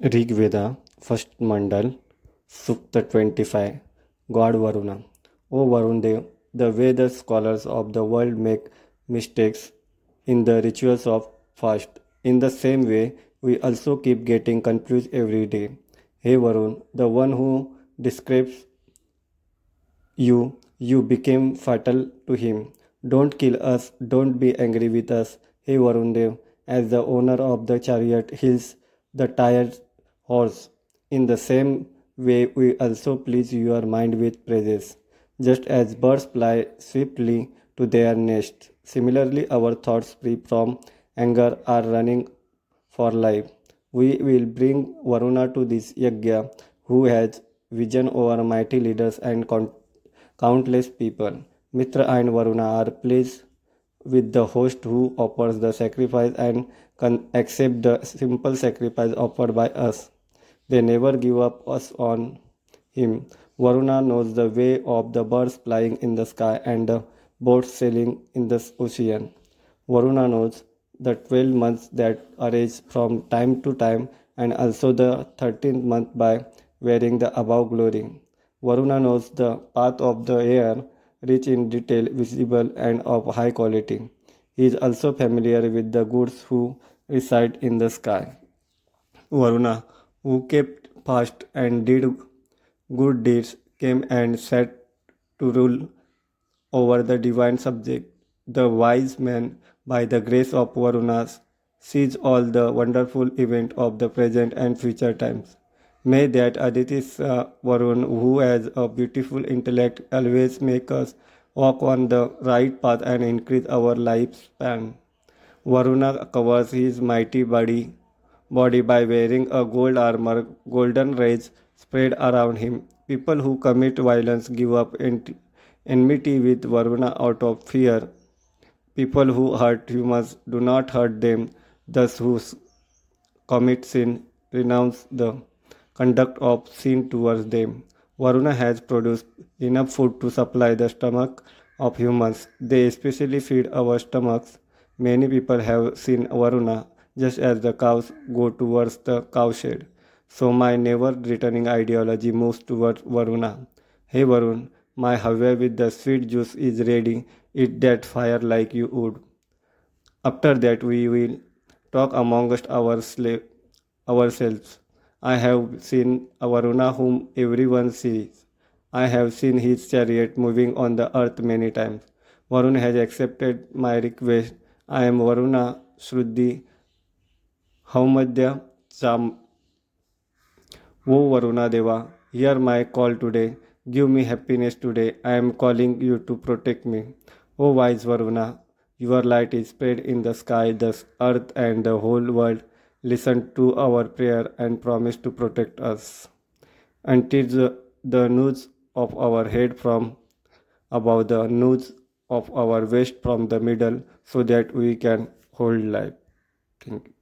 Rigveda, first mandal, Sukta 25, God Varuna. O Varundev, the Veda scholars of the world make mistakes in the rituals of fast. In the same way, we also keep getting confused every day. Hey Varun, the one who describes you, you became fatal to him. Don't kill us, don't be angry with us. Hey Varundev, as the owner of the chariot heals the tired horse. In the same way, we also please your mind with praises. Just as birds fly swiftly to their nest, similarly, our thoughts free from anger are running for life. We will bring Varuna to this yajna, who has vision over mighty leaders and countless people. Mitra and Varuna are pleased with the host who offers the sacrifice and can accept the simple sacrifice offered by us. They never give up us on him. Varuna knows the way of the birds flying in the sky and the boats sailing in the ocean. Varuna knows the 12 months that arise from time to time and also the 13th month by wearing the above glory. Varuna knows the path of the air, rich in detail, visible, and of high quality. He is also familiar with the goods who reside in the sky. Varuna, who kept fast and did good deeds, came and sat to rule over the divine subject. The wise man, by the grace of Varuna, sees all the wonderful events of the present and future times. May that Aditi uh, Varun, who has a beautiful intellect, always make us walk on the right path and increase our lifespan. Varuna covers his mighty body body by wearing a gold armor, golden rays spread around him. People who commit violence give up enmity with Varuna out of fear. People who hurt humans do not hurt them, thus who commit sin renounce the conduct of sin towards them. Varuna has produced enough food to supply the stomach of humans. They especially feed our stomachs. Many people have seen Varuna just as the cows go towards the cowshed. So my never returning ideology moves towards Varuna. Hey Varun, my Havya with the sweet juice is ready. Eat that fire like you would. After that we will talk amongst our ourselves. I have seen Varuna whom everyone sees. I have seen his chariot moving on the earth many times. Varun has accepted my request. I am Varuna Shruddhi O Varuna Deva, hear my call today. Give me happiness today. I am calling you to protect me. O wise Varuna, your light is spread in the sky, the earth, and the whole world. Listen to our prayer and promise to protect us. Until the, the news of our head from above, the news of our waist from the middle, so that we can hold life. Thank you.